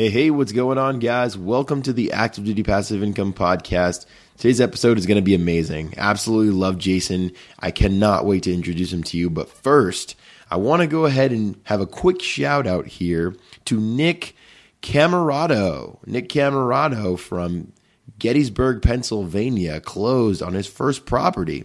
Hey, hey, what's going on, guys? Welcome to the Active Duty Passive Income Podcast. Today's episode is going to be amazing. Absolutely love Jason. I cannot wait to introduce him to you. But first, I want to go ahead and have a quick shout out here to Nick Camarado. Nick Camarado from Gettysburg, Pennsylvania, closed on his first property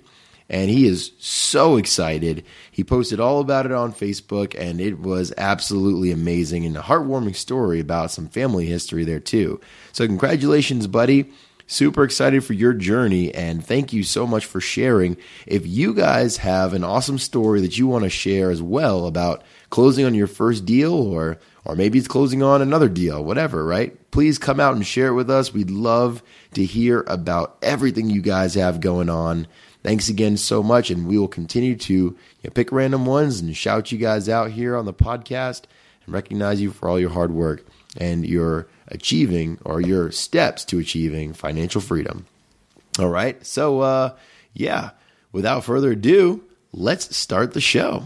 and he is so excited. He posted all about it on Facebook, and it was absolutely amazing and a heartwarming story about some family history there, too. So, congratulations, buddy. Super excited for your journey, and thank you so much for sharing. If you guys have an awesome story that you want to share as well about closing on your first deal or or maybe it's closing on another deal, whatever, right? Please come out and share it with us. We'd love to hear about everything you guys have going on. Thanks again so much, and we will continue to you know, pick random ones and shout you guys out here on the podcast and recognize you for all your hard work and your achieving or your steps to achieving financial freedom. All right, so uh, yeah, without further ado, let's start the show.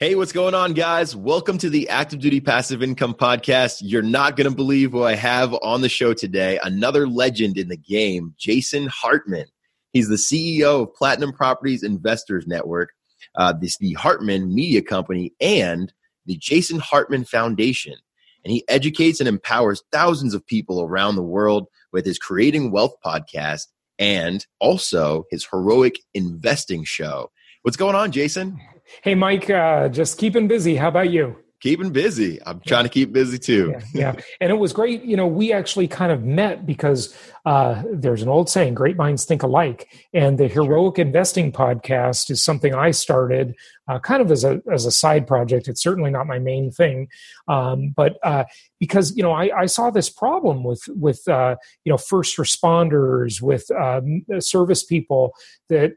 Hey, what's going on, guys? Welcome to the Active Duty Passive Income Podcast. You're not going to believe who I have on the show today. Another legend in the game, Jason Hartman. He's the CEO of Platinum Properties Investors Network, uh, this the Hartman Media Company, and the Jason Hartman Foundation. And he educates and empowers thousands of people around the world with his Creating Wealth podcast and also his Heroic Investing Show. What's going on, Jason? Hey, Mike, uh, just keeping busy. How about you? Keeping busy. I'm trying to keep busy too. Yeah, yeah. and it was great. You know, we actually kind of met because uh, there's an old saying, great minds think alike. And the Heroic Investing podcast is something I started uh, kind of as a, as a side project. It's certainly not my main thing. Um, but uh, because, you know, I, I, saw this problem with, with uh, you know, first responders, with um, service people that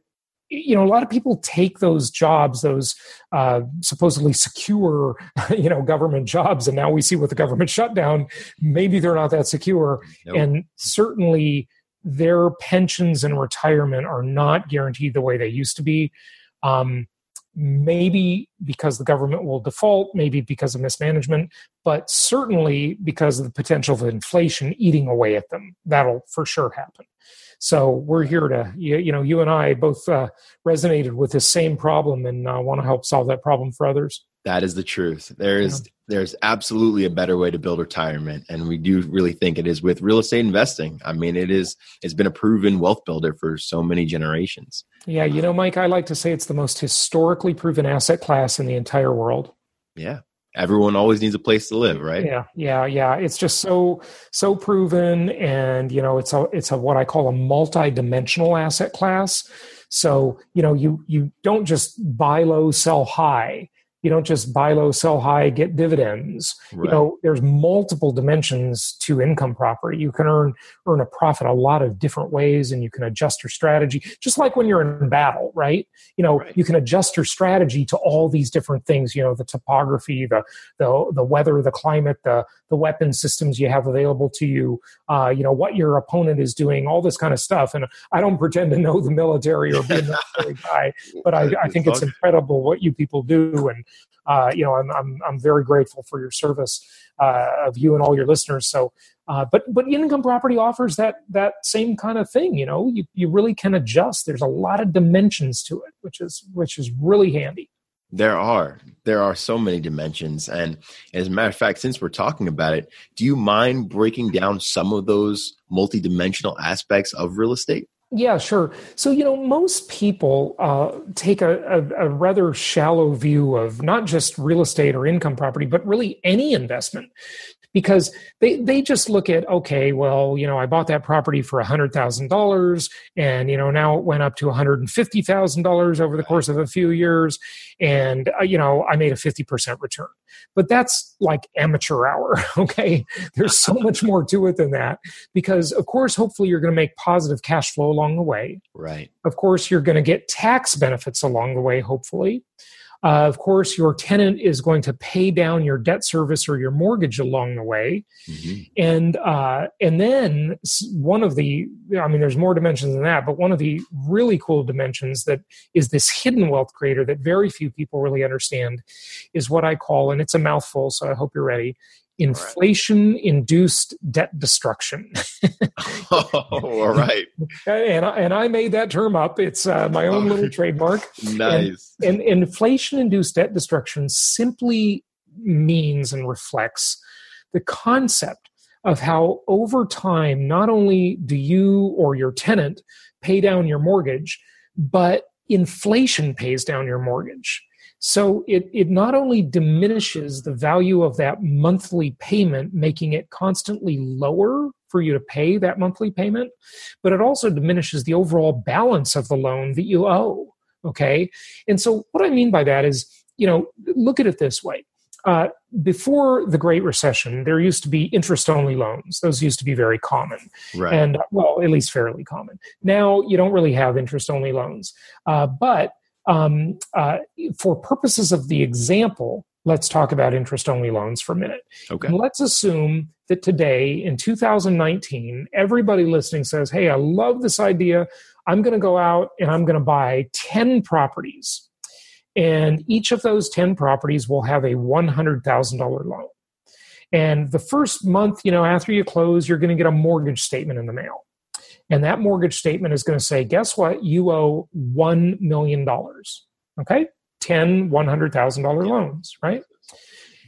you know a lot of people take those jobs those uh, supposedly secure you know government jobs and now we see with the government shutdown maybe they're not that secure. Nope. and certainly their pensions and retirement are not guaranteed the way they used to be. Um, maybe because the government will default maybe because of mismanagement but certainly because of the potential of inflation eating away at them. That'll for sure happen so we're here to, you, you know, you and I both uh, resonated with this same problem and uh, want to help solve that problem for others. That is the truth. There is yeah. there's absolutely a better way to build retirement, and we do really think it is with real estate investing. I mean, it is it's been a proven wealth builder for so many generations. Yeah, you know, Mike, I like to say it's the most historically proven asset class in the entire world. Yeah, everyone always needs a place to live right? Yeah yeah yeah. It's just so so proven and you know it's a it's a what i call a multi-dimensional asset class. So you know you you don't just buy low sell high you don't just buy low sell high get dividends. Right. you know there's multiple dimensions to income property. You can earn earn a profit a lot of different ways and you can adjust your strategy. Just like when you're in battle right? You know right. you can adjust your strategy to all these different things you know the topography the the, the weather the climate the the weapon systems you have available to you uh, you know what your opponent is doing all this kind of stuff. And i don't pretend to know the military or be a military guy but i, I think it's incredible what you people do. And uh, you know, I'm, I'm, I'm very grateful for your service uh, of you and all your listeners. So, uh, but but income property offers that that same kind of thing. You know, you you really can adjust. There's a lot of dimensions to it, which is which is really handy. There are. There are so many dimensions. And as a matter of fact, since we're talking about it, do you mind breaking down some of those multidimensional aspects of real estate? Yeah, sure. So, you know, most people uh, take a, a, a, rather shallow view of not just real estate or income property, but really any investment because they they just look at okay well you know i bought that property for $100000 and you know now it went up to $150000 over the course of a few years and uh, you know i made a 50% return. But that's like amateur hour okay? There's so much more to it than that because of course hopefully you're going to make positive cash flow along the way. Right. Of course you're going to get tax benefits along the way hopefully uh, of course, your tenant is going to pay down your debt service or your mortgage along the way, mm-hmm. and uh, and then one of the I mean, there's more dimensions than that, but one of the really cool dimensions that is this hidden wealth creator that very few people really understand is what I call, and it's a mouthful, so I hope you're ready inflation induced debt destruction. oh, all right. and, I, and I made that term up. It's uh, my own little trademark. Nice. And, and inflation induced debt destruction simply means and reflects the concept of how over time, not only do you or your tenant pay down your mortgage, but inflation pays down your mortgage. So it, it not only diminishes the value of that monthly payment, making it constantly lower for you to pay that monthly payment, but it also diminishes the overall balance of the loan that you owe. Okay. And so what I mean by that is, you know, look at it this way. Uh, before the Great Recession, there used to be interest only loans. Those used to be very common. Right. And, well, at least fairly common. Now you don't really have interest only loans. Uh, but um, uh, for purposes of the example, let's talk about interest only loans for a minute. Okay. And let's assume that today in 2019, everybody listening says, Hey, I love this idea. I'm going to go out and I'm going to buy 10 properties. And each of those 10 properties will have a $100,000 loan. And the first month, you know, after you close, you're going to get a mortgage statement in the mail. And that mortgage statement is going to say, guess what? You owe $1 million. Okay? 10 $100,000 loans, right?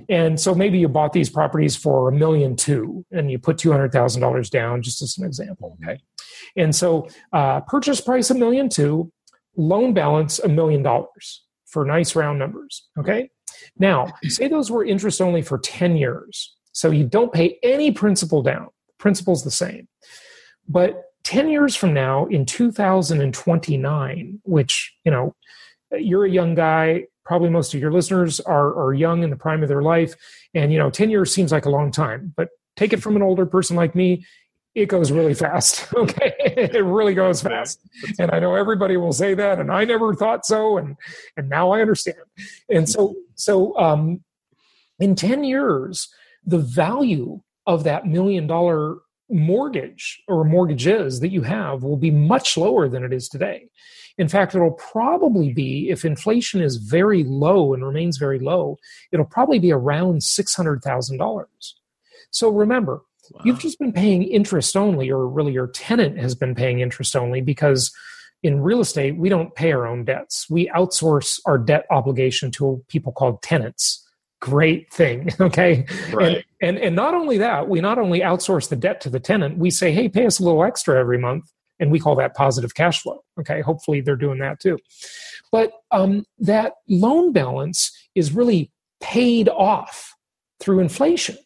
And so maybe you bought these properties for a million two and you put $200,000 down, just as an example. Okay. And so uh, purchase price a million two, loan balance a million dollars for nice round numbers. Okay. Now, say those were interest only for 10 years. So you don't pay any principal down. Principal's the same. But 10 years from now in 2029 which you know you're a young guy probably most of your listeners are, are young in the prime of their life and you know 10 years seems like a long time but take it from an older person like me it goes really fast okay? It really goes fast. and i know everybody will say that and i never thought so and and now i understand. And so so um in 10 years the value of that million dollar mortgage or mortgages that you have will be much lower than it is today. In fact, it'll probably be, if inflation is very low and remains very low, it'll probably be around $600,000. So remember, wow. you've just been paying interest only, or really your tenant has been paying interest only because in real estate, we don't pay our own debts. We outsource our debt obligation to people called tenants great thing okay? Right. and, and and not only that we not only outsource the debt to the tenant we say hey pay us a little extra every month and we call that positive cash flow okay? Hopefully they're doing that too. But um, that loan balance is really paid off through inflation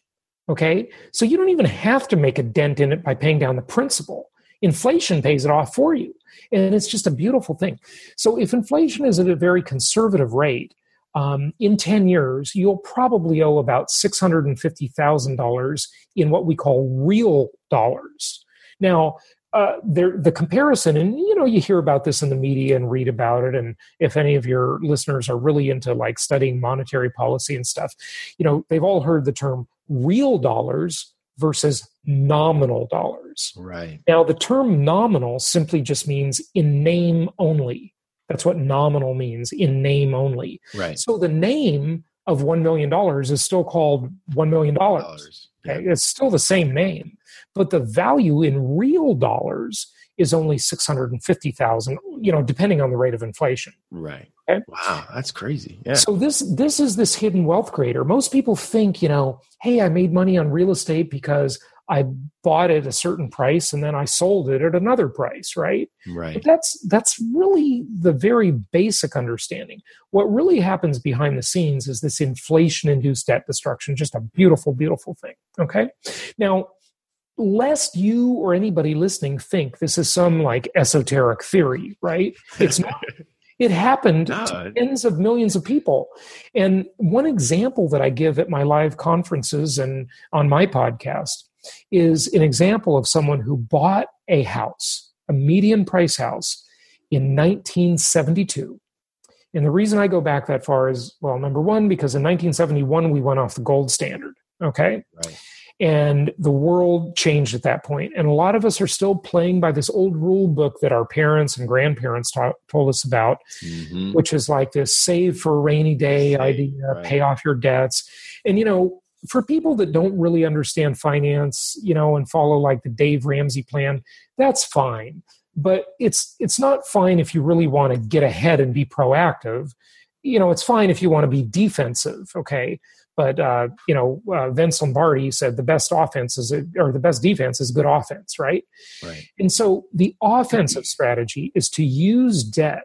okay? So you don't even have to make a dent in it by paying down the principal. Inflation pays it off for you and it's just a beautiful thing. So if inflation is at a very conservative rate um, in 10 years, you'll probably owe about $650,000 in what we call real dollars. Now, uh, there, the comparison, and you know, you hear about this in the media and read about it. And if any of your listeners are really into like studying monetary policy and stuff, you know, they've all heard the term real dollars versus nominal dollars. Right. Now, the term nominal simply just means in name only. That's what nominal means in name only. Right. So the name of $1 million is still called $1 million. Okay? It's still the same name, but the value in real dollars is only 650,000, you know, depending on the rate of inflation. Right. Okay? Wow, that's crazy. Yeah. So this this is this hidden wealth creator. Most people think, you know, hey, I made money on real estate because I bought it at a certain price and then I sold it at another price, right? Right. But that's that's really the very basic understanding. What really happens behind the scenes is this inflation-induced debt destruction, just a beautiful, beautiful thing. Okay. Now, lest you or anybody listening think this is some like esoteric theory, right? It's not. It happened no. to tens of millions of people. And one example that I give at my live conferences and on my podcast is an example of someone who bought a house, a median price house, in 1972. And the reason I go back that far is well, number one, because in 1971 we went off the gold standard. Okay. Right. And the world changed at that point. And a lot of us are still playing by this old rule book that our parents and grandparents taught, told us about, mm-hmm. which is like this save for a rainy day save, idea, right. pay off your debts. And, you know, for people that don't really understand finance, you know, and follow like the Dave Ramsey plan, that's fine. But it's it's not fine if you really want to get ahead and be proactive. You know, it's fine if you want to be defensive, okay? But uh, you know, uh, Vince Lombardi said the best offense is a, or the best defense is good offense, right? Right. And so the offensive strategy is to use debt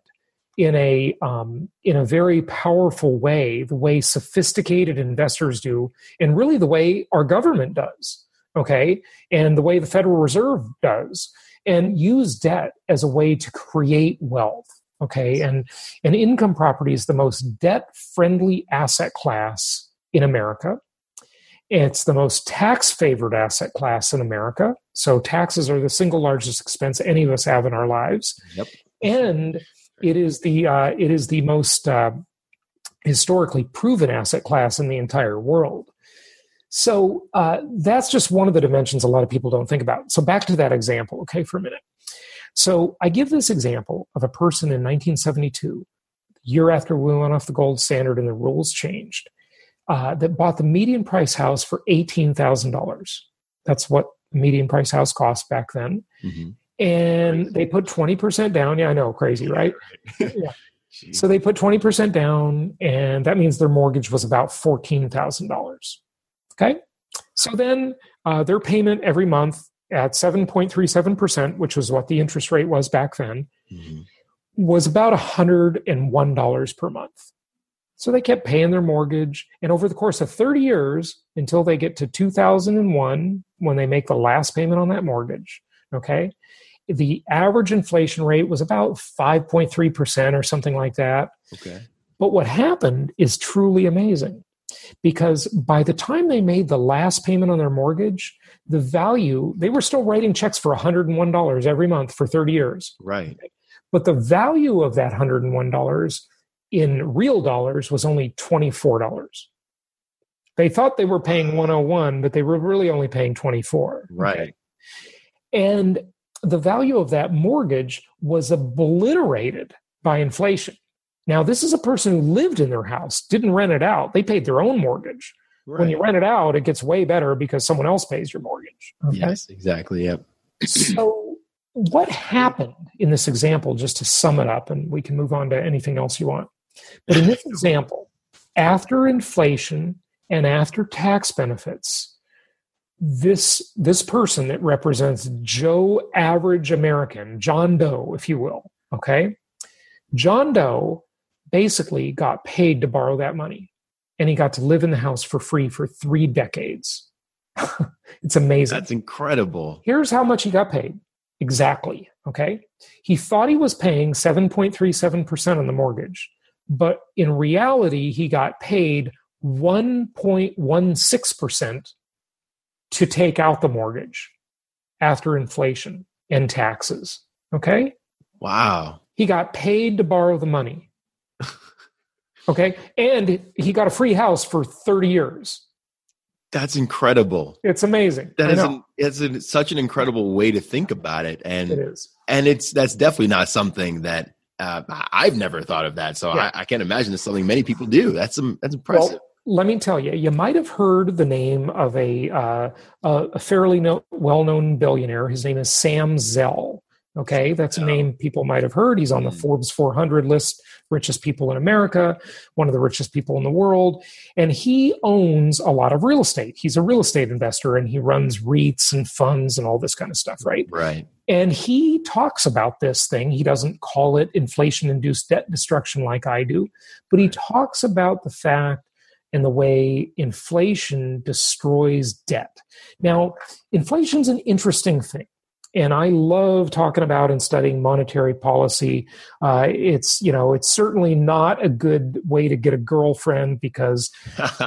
in a um, in a very powerful way, the way sophisticated investors do, and really the way our government does. Okay, and the way the Federal Reserve does, and use debt as a way to create wealth. Okay, and an income property is the most debt friendly asset class in America. It's the most tax favored asset class in America. So taxes are the single largest expense any of us have in our lives. Yep. And it is the uh, it is the most uh, historically proven asset class in the entire world. So uh, that's just one of the dimensions a lot of people don't think about. So back to that example, okay, for a minute. So I give this example of a person in 1972, year after we went off the gold standard and the rules changed uh, that bought the median price house for $18,000. That's what median price house cost back then. Mm-hmm. And they put 20% down. Yeah, I know, crazy, right? yeah. So they put 20% down, and that means their mortgage was about $14,000. Okay. So then uh, their payment every month at 7.37%, which was what the interest rate was back then, mm-hmm. was about $101 per month. So they kept paying their mortgage. And over the course of 30 years, until they get to 2001, when they make the last payment on that mortgage, okay, the average inflation rate was about 5.3% or something like that. Okay. But what happened is truly amazing because by the time they made the last payment on their mortgage, the value, they were still writing checks for $101 every month for 30 years. Right. But the value of that $101 in real dollars was only $24. They thought they were paying 101, but they were really only paying 24. Right. Okay? And the value of that mortgage was obliterated by inflation. Now, this is a person who lived in their house, didn't rent it out. They paid their own mortgage. Right. When you rent it out, it gets way better because someone else pays your mortgage. Okay? Yes, exactly. Yep. so, what happened in this example, just to sum it up, and we can move on to anything else you want? But in this example, after inflation and after tax benefits, this this person that represents Joe average American, John Doe, if you will, okay? John Doe basically got paid to borrow that money and he got to live in the house for free for 3 decades. it's amazing. That's incredible. Here's how much he got paid. Exactly, okay? He thought he was paying 7.37% on the mortgage but in reality, he got paid 1.16% to take out the mortgage after inflation and taxes. Okay? Wow. He got paid to borrow the money. okay? And he got a free house for 30 years. That's incredible. It's amazing. That is an, it's an, such an incredible way to think about it. And it is. And it's that's definitely not something that uh, I've never thought of that, so yeah. I, I, can't imagine it's something many people do. That's that's impressive. Well, let me tell you, you might have heard the name of a uh, a fairly no, well-known billionaire. His name is Sam Zell. Okay, that's a name people might have heard. He's on the Mm. Forbes 400 list, richest people in America, one of the richest people in the world. And he owns a lot of real estate. He's a real estate investor and he runs REITs and funds and all this kind of stuff, right? Right. And he talks about this thing. He doesn't call it inflation induced debt destruction like I do, but he talks about the fact and the way inflation destroys debt. Now, inflation's an interesting thing. And I love talking about and studying monetary policy. Uh, it's you know it's certainly not a good way to get a girlfriend because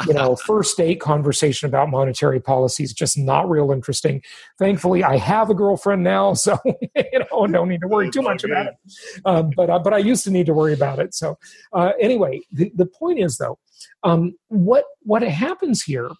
you know first date conversation about monetary policy is just not real interesting. Thankfully, I have a girlfriend now, so you know don't need to worry too much about it. Um, but uh, but I used to need to worry about it. So uh, anyway, the, the point is though, um, what what happens here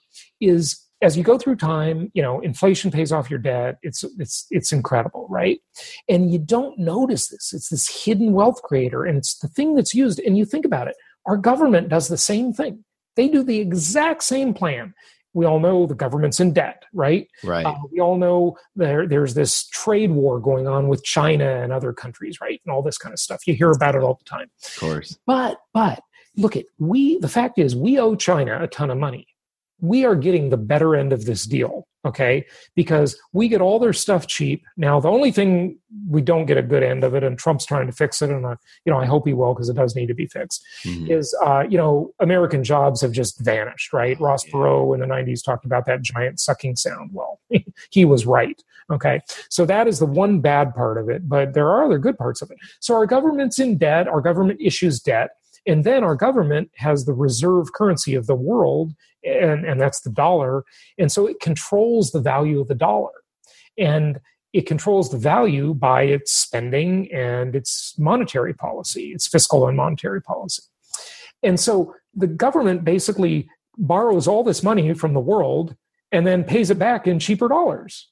is as you go through time, you know, inflation pays off your debt. It's it's it's incredible, right? And you don't notice this. It's this hidden wealth creator, and it's the thing that's used. And you think about it, our government does the same thing. They do the exact same plan. We all know the government's in debt, right? Right. Uh, we all know there there's this trade war going on with China and other countries, right? And all this kind of stuff. You hear about it all the time. of course. But but look at we the fact is we owe China a ton of money. We are getting the better end of this deal, okay? Because we get all their stuff cheap. Now the only thing we don't get a good end of it, and Trump's trying to fix it, and I, you know I hope he will because it does need to be fixed. Mhm. Is uh, you know American jobs have just vanished, right? Ross Yeah. Perot in the '90s talked about that giant sucking sound. Well, he was right. Okay, so that is the one bad part of it, but there are other good parts of it. So our government's in debt. Our government issues debt. And then our government has the reserve currency of the world, and, and that's the dollar. And so it controls the value of the dollar. And it controls the value by its spending and its monetary policy, its fiscal and monetary policy. And so the government basically borrows all this money from the world and then pays it back in cheaper dollars.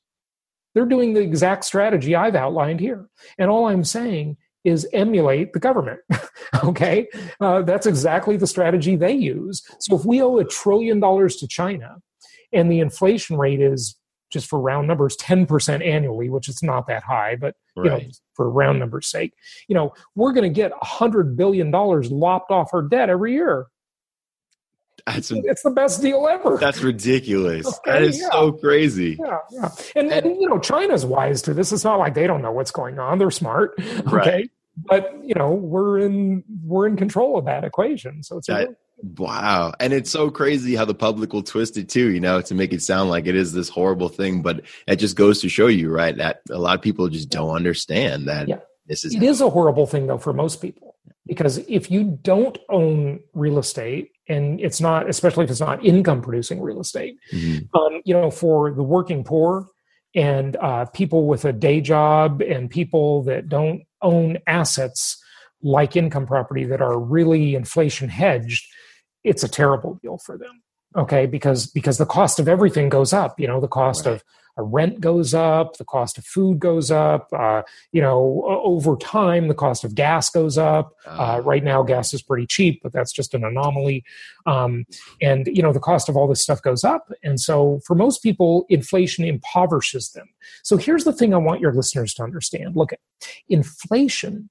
They're doing the exact strategy I've outlined here. And all I'm saying is emulate the government. okay? Uh, that's exactly the strategy they use. So if we owe a trillion dollars to China and the inflation rate is just for round numbers 10% annually which is not that high but you know for round numbers sake you know we're going to get 100 billion dollars lopped off our debt every year That's it's the best deal ever that's ridiculous. Okay, that is yeah. so crazy. yeah, yeah. And, and you know, China's wise to this. It's not like they don't know what's going on. They're smart. Okay. Right. But you know, we're in we're in control of that equation. So it's That- Wow. And it's so crazy how the public will twist it too, you know, to make it sound like it is this horrible thing. But it just goes to show you, right, that a lot of people just don't understand that Yeah. this is it is a horrible thing though for most people. Because if you don't own real estate and it's not especially if it's not income producing real estate, Mhm. um, you know, for the working poor and uh, people with a day job and people that don't own assets like income property that are really inflation hedged, it's a terrible deal for them. Okay, because because the cost of everything goes up. You know, the cost Right. of rent goes up, the cost of food goes up. Uh, you know, over time, the cost of gas goes up. Uh, Uh, right now, gas is pretty cheap, but that's just an anomaly. Um, and you know, the cost of all this stuff goes up. And so, for most people, inflation impoverishes them. So here's the thing: I want your listeners to understand. Look, inflation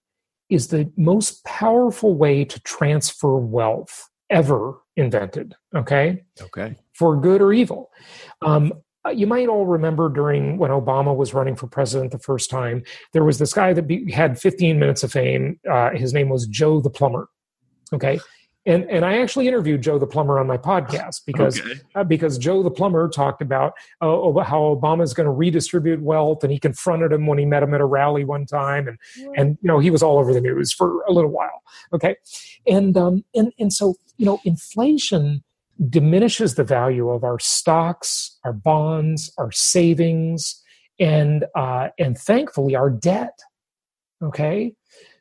is the most powerful way to transfer wealth ever invented. Okay okay. for good or evil. Um, you might all remember during when Obama was running for president the first time, there was this guy that be, had 15 minutes of fame. Uh, his name was Joe the Plumber. Okay. And, and I actually interviewed Joe the Plumber on my podcast because Okay. uh, because Joe the Plumber talked about uh, about how Obama's going to redistribute wealth, and he confronted him when he met him at a rally one time, and and you know he was all over the news for a little while. Okay, and um and and so you know inflation diminishes the value of our stocks, our bonds, our savings, and uh, and thankfully our debt. Okay,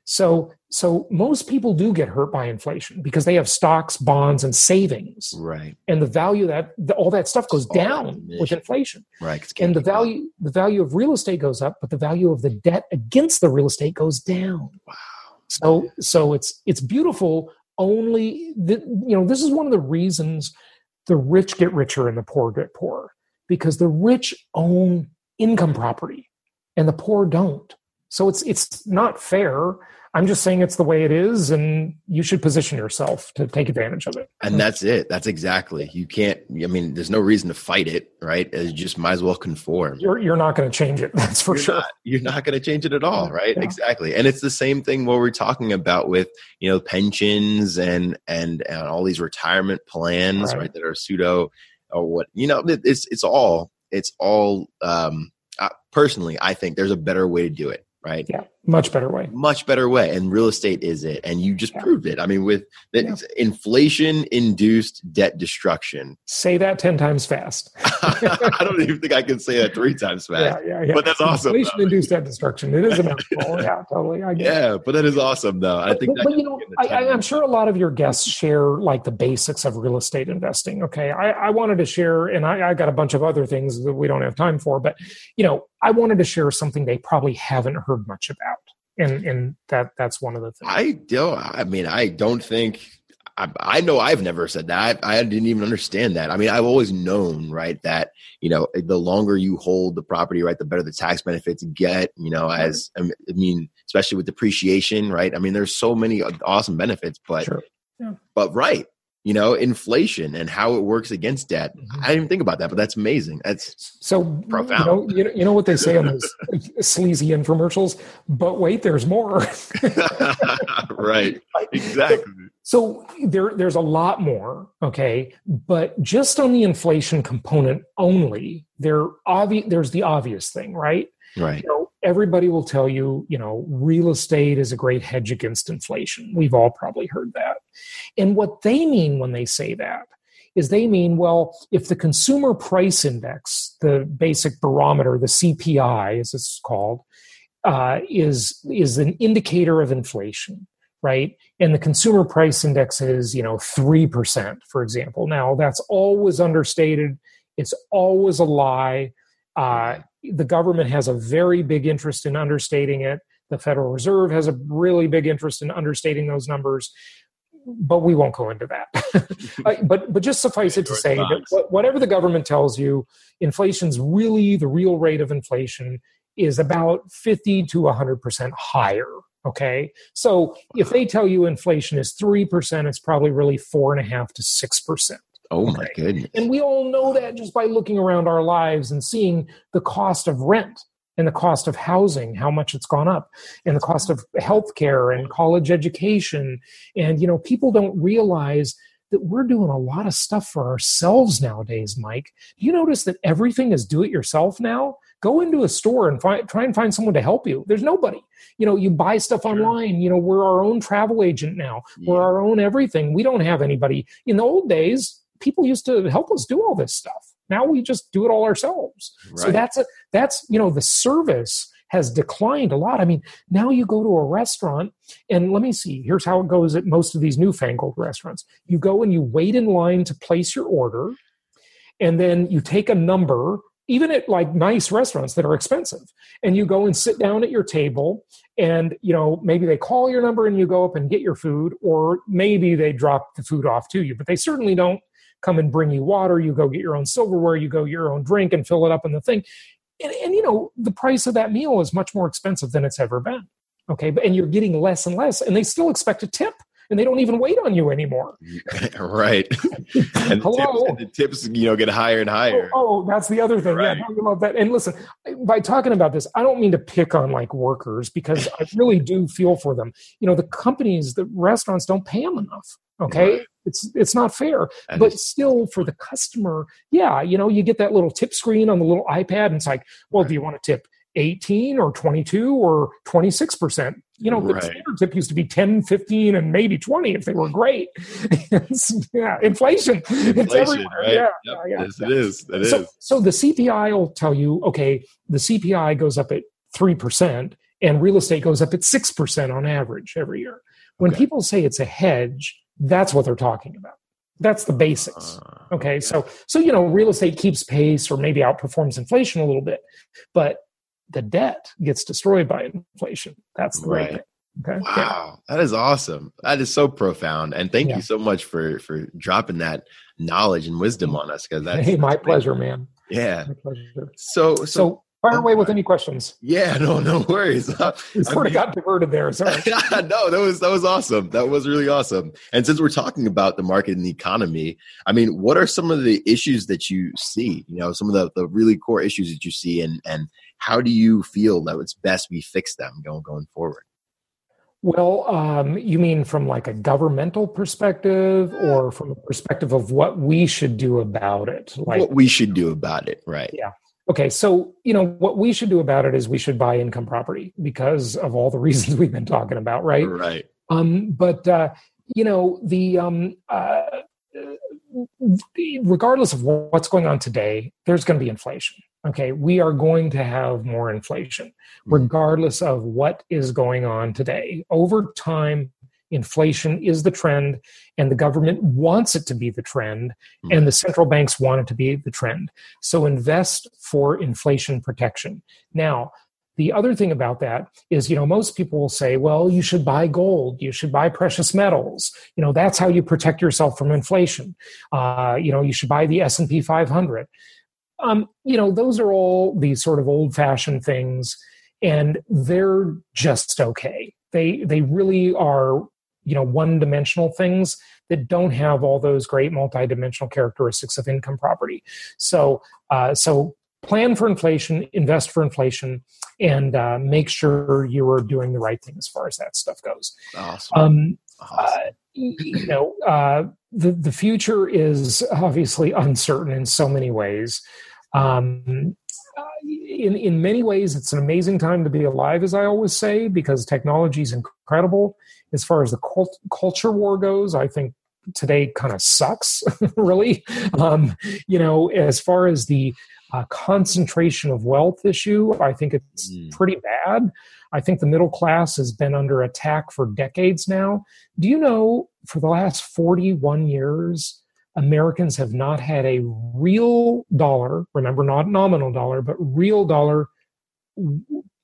so so most people do get hurt by inflation because they have stocks, bonds, and savings, Right. and the value that the, all that stuff goes down with inflation, Right. and the value the value of real estate goes up, but the value of the debt against the real estate goes down. Wow. So so it's it's beautiful. Only the, you know this is one of the reasons the rich get richer and the poor get poorer because the rich own income property and the poor don't. So it's it's not fair. I'm just saying it's the way it is, and you should position yourself to take advantage of it. And that's it. That's exactly. You can't. I mean, there's no reason to fight it, right? You just might as well conform. You're you're not going to change it. That's for you're sure. Not, you're not going to change it at all, right? Yeah. Exactly. And it's the same thing what we're talking about with you know pensions and and, and all these retirement plans, Right. right? That are pseudo or what you know. It's it's all it's all. um uh, Personally, I think there's a better way to do it, right? Yeah, much better way. much better way and real estate is it and you just Yeah. proved it i mean with that Yeah. inflation induced debt destruction Say that ten times fast. i don't even think i can say that three times fast Yeah, yeah, yeah. But that's awesome, Inflation-induced debt destruction. It is a mouthful. yeah, totally. I get it. yeah but that is awesome though i But, think but, that but you know, be in the I, 10 I'm sure a lot of your guests share like the basics of real estate investing. Okay, I, I wanted to share, and I, I got a bunch of other things that we don't have time for, but you know, I wanted to share something they probably haven't heard much about, and and that that's one of the things. i don't i mean i don't think I, I know I've never said that. I, I didn't even understand that. I mean, I've always known, right, that you know, the longer you hold the property, right, the better the tax benefits get. You know, as I mean, especially with depreciation, right. I mean, there's so many awesome benefits, but Sure. but right, you know, inflation and how it works against debt. Mhm. I didn't even think about that, but that's amazing. That's So Profound. You know, you know, what they say on those sleazy infomercials, but wait, there's more. right, exactly. So there, there's a lot more, okay. But just on the inflation component only, there obvi- there's the obvious thing, right? Right. You know, everybody will tell you, you know, real estate is a great hedge against inflation. We've all probably heard that. And what they mean when they say that is they mean, well, if the consumer price index, the basic barometer, the CPI, as it's called, uh, is is an indicator of inflation, right? And the consumer price index is, you know, three percent, for example. Now that's always understated. It's always a lie. Uh, the government has a very big interest in understating it. The Federal Reserve has a really big interest in understating those numbers, but we won't go into that. Uh, but but just suffice it to say that whatever the government tells you, inflation's really the real rate of inflation is about 50 to 100% higher. Okay. So if they tell you inflation is 3%, it's probably really four and a half to 6%. Oh my Okay. goodness. And we all know that just by looking around our lives and seeing the cost of rent and the cost of housing, how much it's gone up, and the cost of healthcare and college education. And, you know, people don't realize that we're doing a lot of stuff for ourselves nowadays, Mike. Do you notice that everything is do it yourself now? Go into a store and find, try and find someone to help you. There's nobody. You know, you buy stuff Sure. online. You know, we're our own travel agent now. We're our own everything. We don't have anybody. In the old days, people used to help us do all this stuff. Now we just do it all ourselves. So that's a that's you know the service has declined a lot. I mean, now you go to a restaurant and let me see. Here's how it goes at most of these newfangled restaurants. You go and you wait in line to place your order, and then you take a number. Even at like nice restaurants that are expensive, and you go and sit down at your table, and you know maybe they call your number and you go up and get your food, or maybe they drop the food off to you, but they certainly don't come and bring you water. You go get your own silverware, you go get your own drink and fill it up in the thing. And, and you know, the price of that meal is much more expensive than it's ever been. Okay. But, and you're getting less and less, and they still expect a tip and they don't even wait on you anymore. right. And the, Hello? tips, and the tips, you know, get higher and Oh, higher. oh, that's the other thing. Right. Yeah, don't love that? And listen, by talking about this, I don't mean to pick on like workers because I really do feel for them. You know, the companies, the restaurants don't pay them enough. Okay, Right. It's it's not fair. That but is- still, for the customer, yeah, you know, you get that little tip screen on the little iPad, and it's like, well, do you want to tip? 18 or 22 or 26%. You know, the Right. standard tip used to be 10, 15, and maybe 20 if they were great. Yeah, inflation. It's inflation, everywhere. right? Yeah, Yep. yeah, Yes, it is. It so, is. so the CPI will tell you, okay, the CPI goes up at 3% and real estate goes up at 6% on average every year. When Okay. people say it's a hedge, that's what they're talking about. That's the basics. Uh, Okay, so so you know, real estate keeps pace or maybe outperforms inflation a little bit, but the debt gets destroyed by inflation. That's the right. Thing. Okay. Yeah. Wow, that is awesome. That is so profound, and thank Yeah. you so much for for dropping that knowledge and wisdom on us. Because that's Hey, my pleasure, man. Yeah. My pleasure. So so, So Fire away with any questions. Yeah, no, no worries. we sort of got diverted there. Sorry. no, that was that was awesome. That was really awesome. And since we're talking about the market and the economy, I mean, what are some of the issues that you see? You know, some of the, the really core issues that you see, and and how do you feel that it's best we fix them going going forward? Well, um, you mean from like a governmental perspective, or from a perspective of what we should do about it? Like what we should do about it, right? Yeah. Okay, so you know what we should do about it is we should buy income property because of all the reasons we've been talking about, right? Right. Um, but uh, you know the um, uh, regardless of what's going on today, there's going to be inflation. Okay, we are going to have more inflation, hmm. regardless of what is going on today. Over time, inflation is the trend and the government wants it to be the trend mm. and the central banks want it to be the trend. So invest for inflation protection. Now the other thing about that is you know most people will say well you should buy gold. You should buy precious metals. You know that's how you protect yourself from inflation. Uh, you know you should buy the s&p 500 um, you know those are all these sort of old fashioned things and they're just okay. They they really are you know one dimensional things that don't have all those great multidimensional characteristics of income property so uh, so plan for inflation invest for inflation and uh, make sure you are doing the right thing as far as that stuff goes awesome. Um, awesome. Uh, you know uh, the, the future is obviously uncertain in so many ways um, in in many ways, it's an amazing time to be alive, as I always say, because technology is incredible. As far as the cult- culture war goes, I think today kind of sucks, really. Um, you know, as far as the uh, concentration of wealth issue, I think it's mm. pretty bad. I think the middle class has been under attack for decades now. Do you know for the last 41 years, Americans have not had a real dollar, remember, not nominal dollar, but real dollar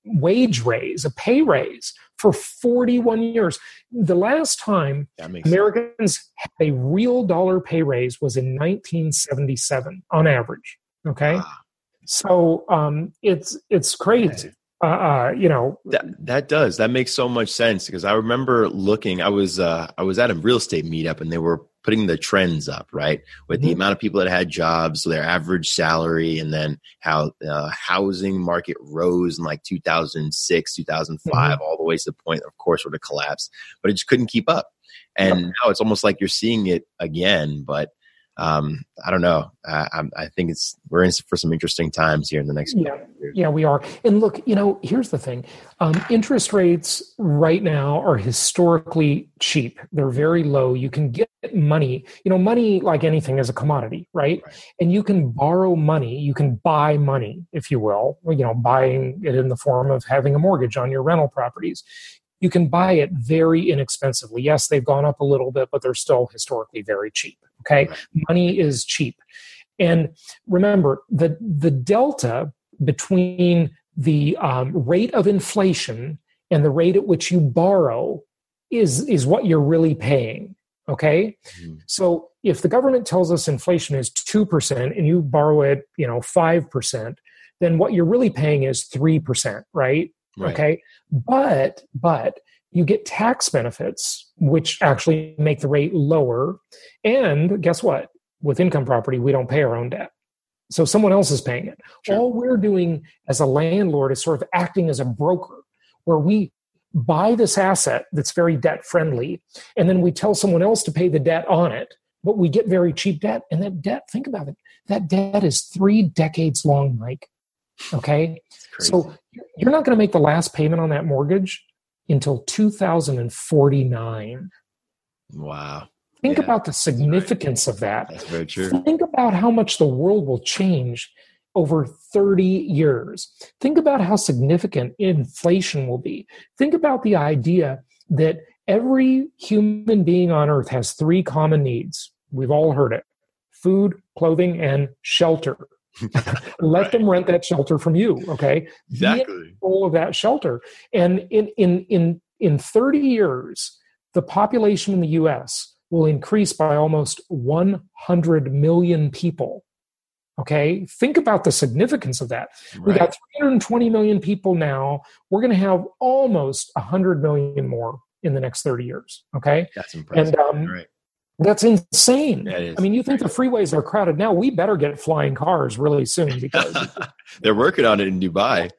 wage raise, a pay raise for 41 years. The last time Americans sense. had a real dollar pay raise was in 1977 on average. Okay. Ah. So um, it's it's crazy. Uh, uh, you know that that does that makes so much sense because I remember looking. I was uh, I was at a real estate meetup and they were putting the trends up, right? With the mm-hmm. amount of people that had jobs, their average salary, and then how the uh, housing market rose in like 2006, 2005, mm-hmm. all the way to the point, of course, where it collapsed, but it just couldn't keep up. And now it's almost like you're seeing it again, but um, I don't know. I, I, think it's we're in for some interesting times here in the next yeah yeah we are. And look, you know, here's the thing: um, interest rates right now are historically cheap. They're very low. You can get money. You know, money like anything is a commodity, right? right? And you can borrow money. You can buy money, if you will. You know, buying it in the form of having a mortgage on your rental properties you can buy it very inexpensively. Yes, they've gone up a little bit, but they're still historically very cheap. Okay. Right. Money is cheap. And remember, the, the delta between the um, rate of inflation and the rate at which you borrow is, is what you're really paying. Okay. Mm-hmm. So if the government tells us inflation is 2% and you borrow it, you know, 5%, then what you're really paying is 3%, right? Right. Okay. But, but you get tax benefits, which actually make the rate lower. And guess what? With income property, we don't pay our own debt. So someone else is paying it. Sure. All we're doing as a landlord is sort of acting as a broker where we buy this asset that's very debt friendly and then we tell someone else to pay the debt on it but we get very cheap debt and that debt think about it that debt is three decades long mike okay so you're not going to make the last payment on that mortgage until 2049. Wow. Think yeah, about the significance of that. That's very true. Think about how much the world will change over 30 years. Think about how significant inflation will be. Think about the idea that every human being on earth has three common needs. We've all heard it food, clothing, and shelter. Let right. them rent that shelter from you. Okay, exactly. All of that shelter, and in in in in thirty years, the population in the U.S. will increase by almost one hundred million people. Okay, think about the significance of that. Right. We got 320 million people now. We're going to have almost 100 million more in the next 30 years. Okay, that's impressive. And um, right. That's insane. I mean, you think the freeways are crowded now? We better get flying cars really soon because they're working on it in Dubai.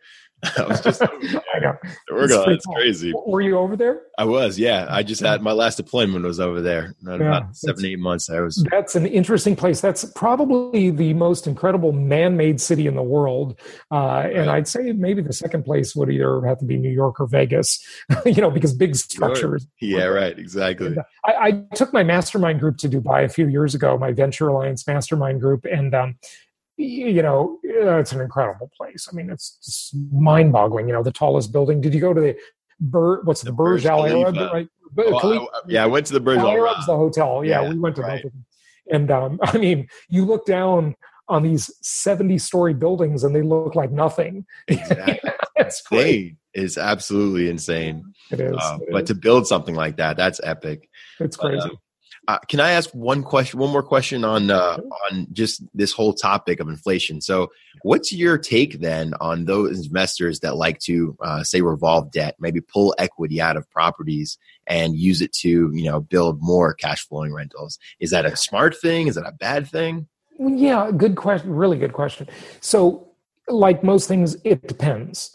I was just I know. It's, it's crazy. Were you over there? I was, yeah. I just had my last deployment was over there. About yeah, seven, eight months. I was That's an interesting place. That's probably the most incredible man-made city in the world. Uh, right. and I'd say maybe the second place would either have to be New York or Vegas, you know, because big structures. Sure. Yeah, right, exactly. And, uh, I, I, took my mastermind group to Dubai a few years ago, my Venture Alliance mastermind group, and um, you know, it's an incredible place. I mean, it's mind boggling. You know, the tallest building. Did you go to the Bur, what's the, the Burj Al Arab? Right? Oh, I, yeah, I went to the Burj Al Arab's the hotel. Yeah, yeah we went to right. both of them. And um, I mean, you look down on these 70 story buildings and they look like nothing. Exactly. it's great. Is absolutely insane. It is. Uh, it but is. to build something like that, that's epic. It's crazy. But, uh, can I ask one question, one more question on uh, on just this whole topic of inflation? So, what's your take then on those investors that like to uh, say revolve debt, maybe pull equity out of properties and use it to you know build more cash flowing rentals? Is that a smart thing? Is that a bad thing? Yeah, good question. Really good question. So like most things, it depends.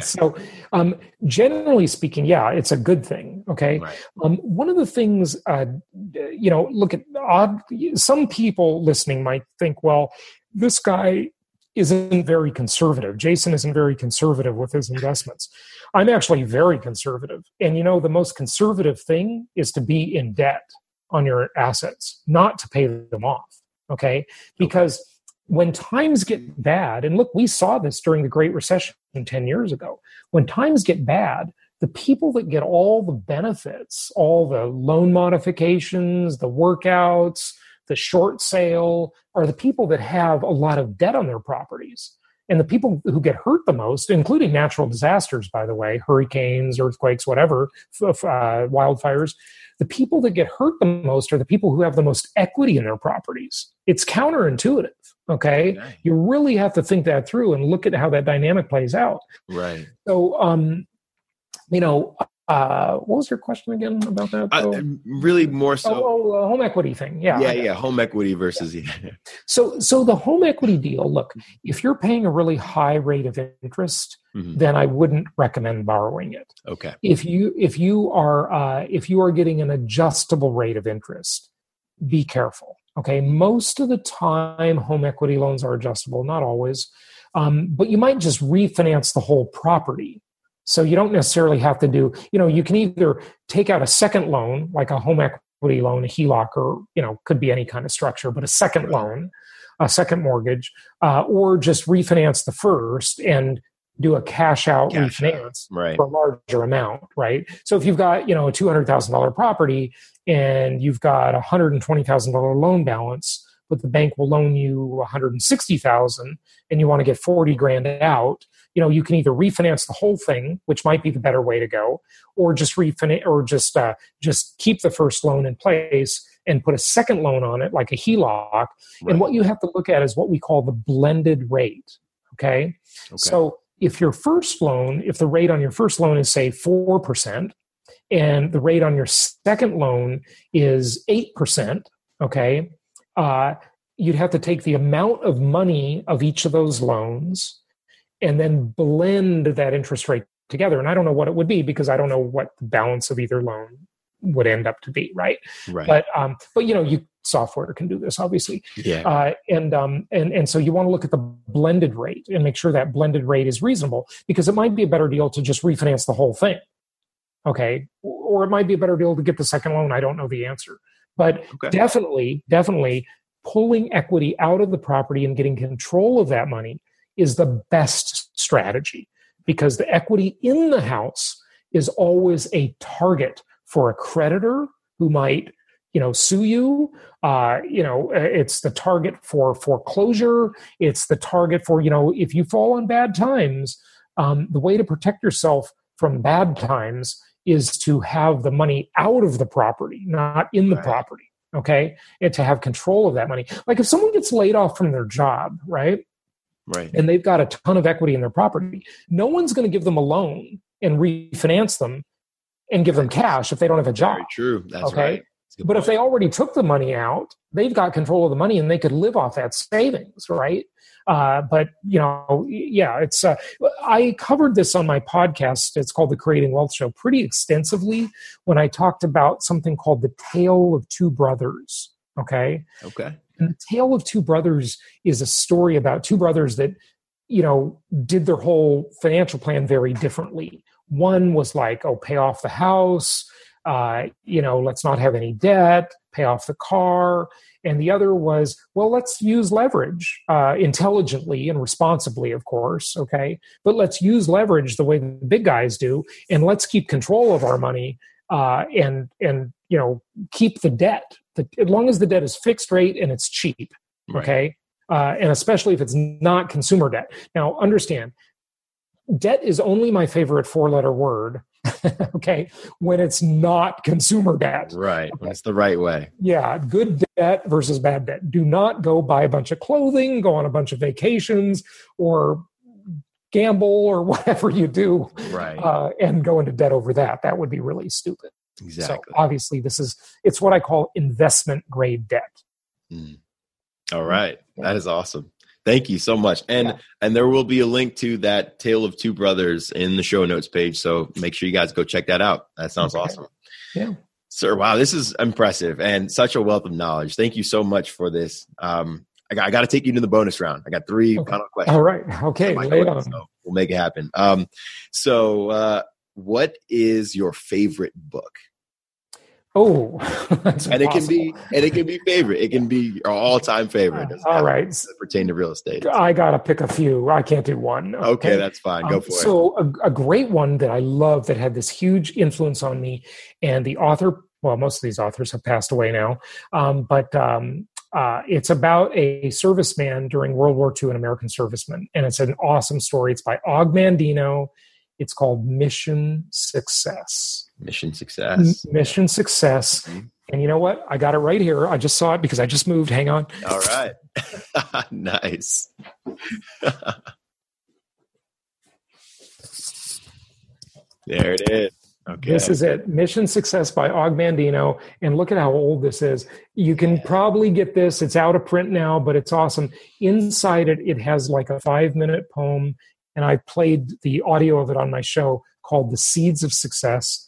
so, um, generally speaking, yeah, it's a good thing. Okay. Right. Um, one of the things, uh, you know, look at odd. Some people listening might think, well, this guy isn't very conservative. Jason isn't very conservative with his investments. I'm actually very conservative. And you know, the most conservative thing is to be in debt on your assets, not to pay them off. Okay. Because okay when times get bad, and look, we saw this during the Great Recession 10 years ago. When times get bad, the people that get all the benefits, all the loan modifications, the workouts, the short sale, are the people that have a lot of debt on their properties. And the people who get hurt the most, including natural disasters, by the way, hurricanes, earthquakes, whatever, uh, wildfires, the people that get hurt the most are the people who have the most equity in their properties. It's counterintuitive. Okay. okay. You really have to think that through and look at how that dynamic plays out. Right. So, um, you know, uh, what was your question again about that? Uh, really more so. Oh, oh home equity thing. Yeah. Yeah. Yeah. Home equity versus. Yeah. so, so the home equity deal, look, if you're paying a really high rate of interest, mm-hmm. then I wouldn't recommend borrowing it. Okay. If you, if you are, uh, if you are getting an adjustable rate of interest, be careful. Okay. Most of the time, home equity loans are adjustable, not always. Um, but you might just refinance the whole property so you don't necessarily have to do, you know, you can either take out a second loan, like a home equity loan, a HELOC, or, you know, could be any kind of structure, but a second loan, a second mortgage, uh, or just refinance the first and do a cash out cash refinance out. Right. for a larger amount, right? So if you've got, you know, a $200,000 property and you've got a $120,000 loan balance, but the bank will loan you 160,000 and you want to get 40 grand out, you know you can either refinance the whole thing which might be the better way to go or just refinance or just uh, just keep the first loan in place and put a second loan on it like a HELOC right. and what you have to look at is what we call the blended rate okay? okay so if your first loan if the rate on your first loan is say 4% and the rate on your second loan is 8% okay uh, you'd have to take the amount of money of each of those loans and then blend that interest rate together. And I don't know what it would be because I don't know what the balance of either loan would end up to be, right? Right. But um, but you know, you software can do this, obviously. Yeah. Uh, and um, and and so you want to look at the blended rate and make sure that blended rate is reasonable because it might be a better deal to just refinance the whole thing. Okay. Or it might be a better deal to get the second loan. I don't know the answer. But okay. definitely, definitely pulling equity out of the property and getting control of that money is the best strategy because the equity in the house is always a target for a creditor who might you know sue you. Uh, you know it's the target for foreclosure. It's the target for you know if you fall on bad times um, the way to protect yourself from bad times is to have the money out of the property not in the right. property okay? And to have control of that money. Like if someone gets laid off from their job right? Right. And they've got a ton of equity in their property no one's going to give them a loan and refinance them and give them cash if they don't have a job Very true. That's Okay. right. That's but if they already took the money out they've got control of the money and they could live off that savings right uh, but you know yeah it's uh, i covered this on my podcast it's called the creating wealth show pretty extensively when i talked about something called the tale of two brothers okay Okay. and the tale of two brothers is a story about two brothers that you know did their whole financial plan very differently one was like oh pay off the house uh, you know let's not have any debt pay off the car. And the other was well let's use leverage uh, intelligently and responsibly of course okay? But let's use leverage the way the big guys do and let's keep control of our money uh, and and you know keep the debt. The, as long as the debt is fixed rate and it's cheap Right. okay? Uh, and especially if it's not consumer debt. Now understand debt is only my favorite four letter word okay when it's not consumer debt Right. When it's the right way. yeah good debt versus bad debt do not go buy a bunch of clothing go on a bunch of vacations or gamble or whatever you do Right. uh, and go into debt over that that would be really stupid exactly. so obviously this is it's what i call investment grade debt Mm. All right. That is awesome. Thank you so much. And Yeah. and there will be a link to that Tale of Two Brothers in the show notes page. So make sure you guys go check that out. That sounds Okay. awesome. Yeah. Sir, wow, this is impressive and such a wealth of knowledge. Thank you so much for this. Um, I got, I got to take you to the bonus round. I got three Okay. final questions. all right okay My lay it question, on so we'll make it happen. Um, so, uh, what is your favorite book? Oh, that's And it can be, and it can be favorite. It can be your all-time favorite. It doesn't all right. pertain to real estate. I gotta pick a few. I can't do one. Okay, that's fine. Go Um, for it. so a, a great one that I love that had this huge influence on me, and the author. Well, most of these authors have passed away now, um, but um, uh, it's about a serviceman during World War II, an American serviceman, and it's an awesome story. It's by Og Mandino. It's called Mission Success. Mission success. Mission Success. Mhm. And you know what? I got it right here. I just saw it because I just moved. Hang on. All right. nice. there it is. Okay. This is it. Mission Success by Og Mandino. And look at how old this is. You can probably get this. It's out of print now, but it's awesome. Inside it, it has like a five minute poem. And I played the audio of it on my show called The Seeds of Success.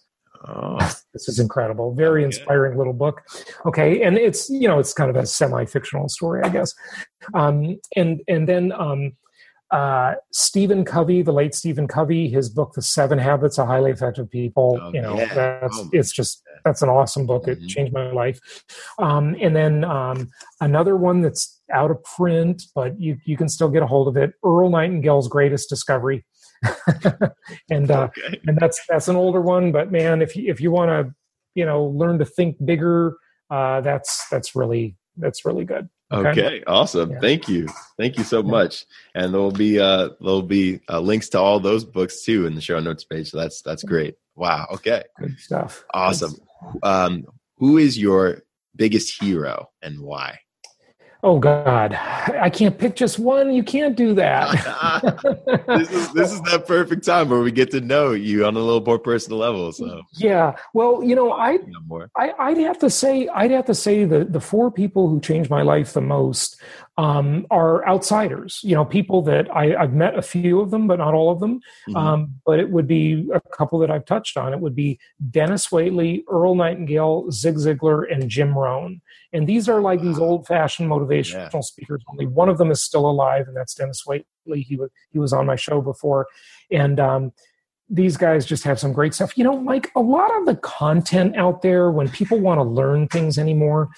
Oh, This is incredible. Very inspiring little book. Okay. And it's, you know, it's kind of a semi fictional story, I guess. Um, and, and then, um, uh, Stephen Covey, the late Stephen Covey, his book, The Seven Habits of Highly Effective People, Oh, you know, yeah. that's, Oh, it's just, that's an awesome book. It Mhm. changed my life. Um, and then, um, another one that's out of print, but you, you can still get a hold of it. Earl Nightingale's Greatest Discovery. and, uh, okay. and that's that's an older one but man if you if you want to you know learn to think bigger uh that's that's really that's really good Okay. Okay. Awesome. Yeah. Thank you. Thank you so Yeah. much. And there'll be uh there'll be uh, links to all those books too in the show notes page. So that's that's great. Wow. Okay. good stuff Awesome. Um, who is your biggest hero and why? Oh god i can't pick just one you can't do that this is this is that perfect time where we get to know you on a little more personal level. So yeah well you know i you know more. I, I'd have to say, I'd have to say the the four people who changed my life the most um, are outsiders. You know, people that I, I've met a few of them, but not all of them. Mhm. Um, but it would be a couple that I've touched on. It would be Dennis Waitley, Earl Nightingale, Zig Ziglar, and Jim Rohn. And these are like these old fashioned motivational Yeah. speakers. Only one of them is still alive, and that's Dennis Waitley. He was he was on my show before, and um, these guys just have some great stuff. You know, Mike, a lot of the content out there when people want to learn things anymore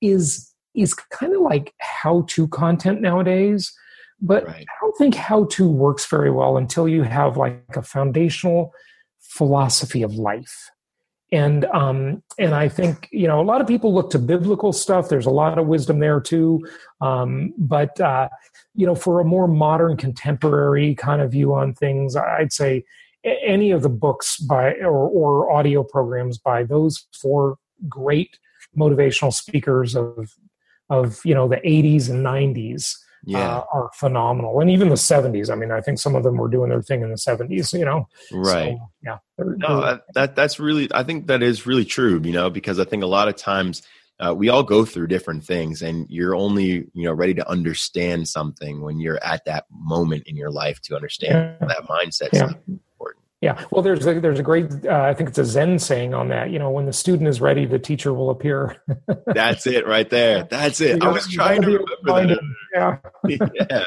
is is kind of like how to content nowadays. But Right. I don't think how to works very well until you have like a foundational philosophy of life. And um, and I think you know a lot of people look to biblical stuff. There's a lot of wisdom there too, um, but uh, you know for a more modern, contemporary kind of view on things, I'd say any of the books by or, or audio programs by those four great motivational speakers of of you know the 80s and 90s Yeah. uh, are phenomenal and even the 70s i mean i think some of them were doing their thing in the 70s you know right. So, yeah they're- No, they're- that, that that's really. I think that is really true. You know, because I think a lot of times uh, we all go through different things, and you're only you know ready to understand something when you're at that moment in your life to understand Yeah. that mindset. Yeah. important. Yeah, well, there's a, there's a great uh, I think it's a Zen saying on that. You know, when the student is ready, the teacher will appear. That's it right there. That's it. I was trying to remember that. Yeah, yeah.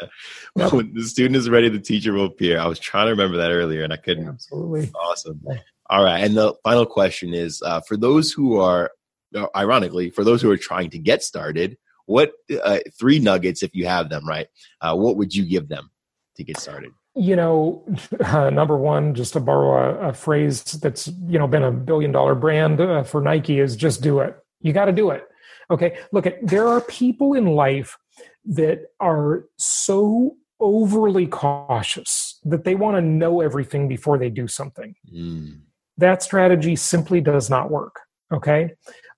Yep. When the student is ready, the teacher will appear. I was trying to remember that earlier, and I couldn't. absolutely. Awesome. All right. And the final question is uh, for those who are, uh, ironically, for those who are trying to get started, what uh, three nuggets, if you have them, right? Uh, what would you give them to get started? You know, uh, number one, just to borrow a, a phrase that's you know been a billion dollar brand uh, for Nike is just do it. You got to do it. Okay, look at there are people in life that are so overly cautious that they want to know everything before they do something. Mm, that strategy simply does not work okay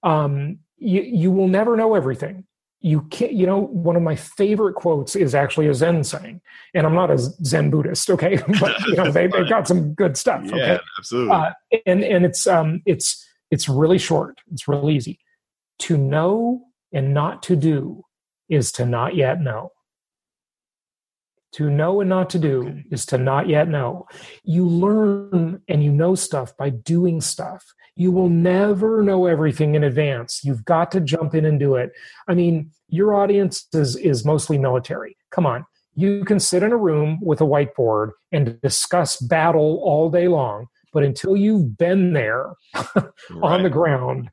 um, you, you will never know everything you can't you know one of my favorite quotes is actually a zen saying and i'm not a zen buddhist okay? But you know they, they've got some good stuff yeah, okay absolutely. uh, and and it's um it's it's really short it's real easy. To know and not to do is to not yet know to know and not to do Okay. is to not yet know. You learn and you know stuff by doing stuff. You will never know everything in advance. You've got to jump in and do it. I mean your audience is is mostly military. Come on. You can sit in a room with a whiteboard and discuss battle all day long but until you've been there on the ground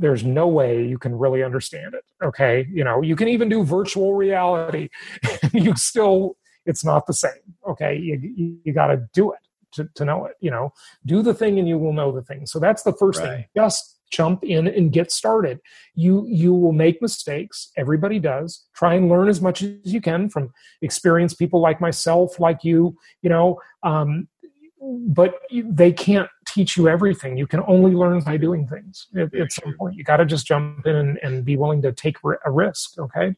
there's no way you can really understand it. Okay? You know you can even do virtual reality. You still it's not the same. Okay you, you, got to do it to, to know it you know? Do the thing and you will know the thing. So that's the first thing. Just jump in and get started. You you will make mistakes. Everybody does. Try and learn as much as you can from experienced people like myself like you you know? Um, but they can't teach you everything. You can only learn by doing things. At, at some point, you got to just jump in and, and be willing to take a risk. Okay,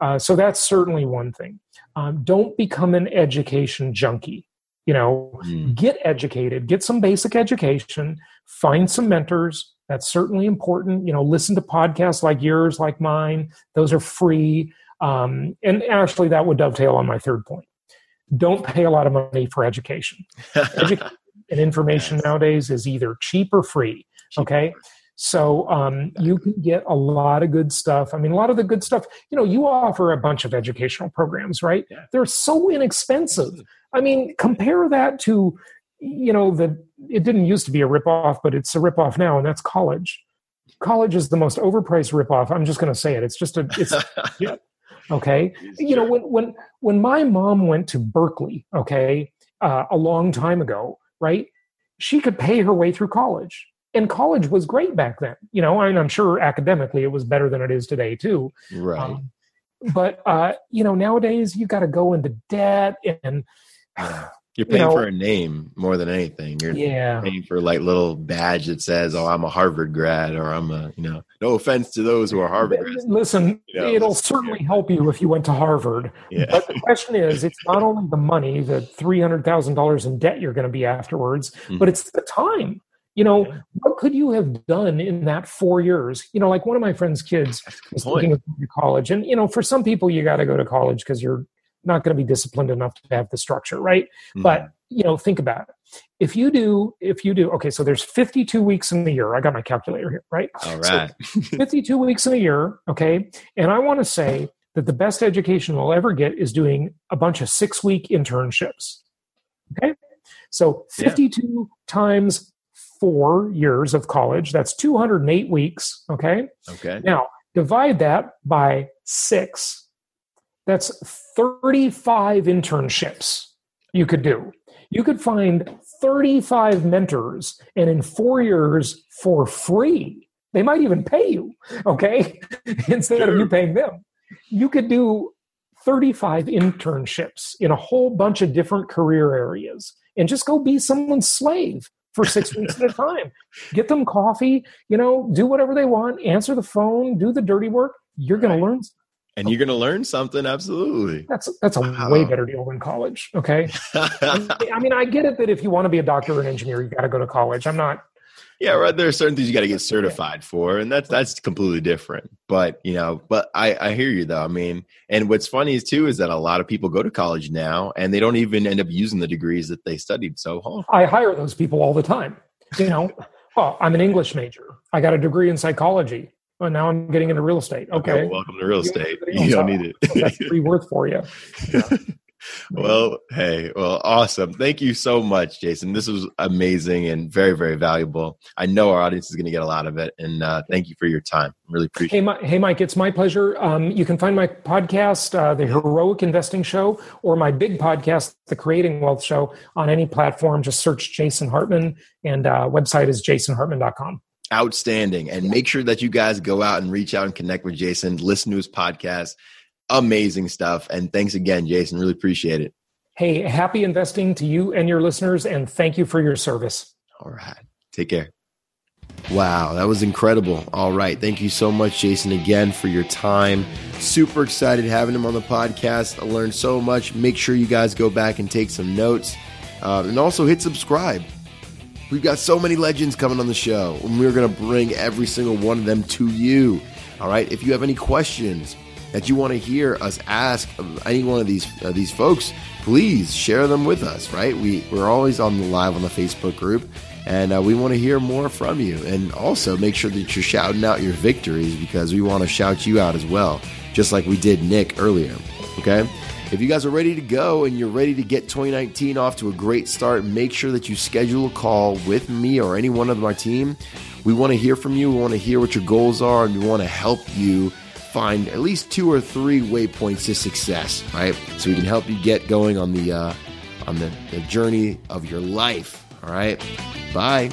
uh, so that's certainly one thing. Um, don't become an education junkie. You know, Mm, get educated, get some basic education, find some mentors. That's certainly important. You know, listen to podcasts like yours, like mine. Those are free. Um, and actually, that would dovetail on my third point. Don't pay a lot of money for education. Education and information Yes. nowadays is either cheap or free. Okay. So um, you can get a lot of good stuff. I mean, a lot of the good stuff. You know, you offer a bunch of educational programs, right? Yeah. They're so inexpensive. I mean, compare that to, you know, the it didn't used to be a ripoff, but it's a ripoff now, and that's college. College is the most overpriced ripoff. I'm just going to say it. It's just a. It's okay. It's You know, when when when my mom went to Berkeley, okay, uh, a long time ago, right? She could pay her way through college, and college was great back then. You know, and I'm sure academically it was better than it is today too. right. Um, but uh, you know, nowadays you got to go into debt and Yeah. You're paying know- for a name more than anything. You're yeah, paying for like little badge that says, "Oh, I'm a Harvard grad," or "I'm a," you know. No offense to those who are Harvard grads. Listen, You know, it'll certainly help you if you went to Harvard. Yeah. But the question is, it's not only the money, the three hundred thousand dollars in debt you're going to be afterwards, Mhm. but it's the time. You know, Yeah. what could you have done in that four years? You know, like one of my friend's kids was point. thinking of going to college, and you know, for some people, you got to go to college because you're not going to be disciplined enough to have the structure, right? Mhm. But you know, think about it. If you do, if you do, okay, so there's 52 weeks in the year. I got my calculator here, right? all so- 52 weeks in a year, okay? And I want to say that the best education we'll ever get is doing a bunch of six week internships. Okay? So Yeah. 52 times four years of college, that's 208 weeks, okay? okay. Now, divide that by six. That's 35 internships you could do. You could find 35 mentors and in four years for free. They might even pay you, okay? Instead of you paying them. You could do 35 internships in a whole bunch of different career areas and just go be someone's slave for six weeks at a time. Get them coffee, you know, do whatever they want, answer the phone, do the dirty work. You're going to learn. And you're going to learn something. Absolutely. That's that's a wow. way better deal than college. Okay. I mean, I get it that if you want to be a doctor or an engineer, you got to go to college. I'm not yeah, right. There are certain things you got to get certified for, and that's that's completely different. But you know, but I I hear you though. I mean, and what's funny is too is that a lot of people go to college now and they don't even end up using the degrees that they studied. So. I hire those people all the time. You know, oh, I'm an English major. I got a degree in psychology. Well, now I'm getting into real estate. Okay, okay well, welcome to real estate. You don't need it. that's free worth for you. Yeah. well, hey, well, awesome. Thank you so much, Jason. This was amazing and very, very valuable. I know our audience is going to get a lot of it, and uh, thank you for your time. Really appreciate. Hey, my, hey, Mike, it's my pleasure. Um, you can find my podcast, uh, the Heroic Investing Show, or my big podcast, the Creating Wealth Show, on any platform. Just search Jason Hartman, and uh, website is jasonhartman.com. Outstanding, and make sure that you guys go out and reach out and connect with Jason. Listen to his podcast amazing stuff. And thanks again, Jason. Really appreciate it. Hey, happy investing to you and your listeners, and thank you for your service. All right. Take care. Wow, that was incredible. All right. Thank you so much, Jason, again for your time. Super excited having him on the podcast. I learned so much. Make sure you guys go back and take some notes uh, and also hit subscribe. We've got so many legends coming on the show, and we're going to bring every single one of them to you. All right. If you have any questions, that you want to hear us ask any one of these uh, these folks, please share them with us. Right? We we're always on the live on the Facebook group, and uh, we want to hear more from you. And also make sure that you're shouting out your victories because we want to shout you out as well, just like we did Nick earlier. Okay. If you guys are ready to go and you're ready to get 2019 off to a great start, make sure that you schedule a call with me or any one of our team. We want to hear from you. We want to hear what your goals are, and we want to help you find at least two or three waypoints to success, right? So we can help you get going on the uh, on the, the journey of your life. All right. Bye.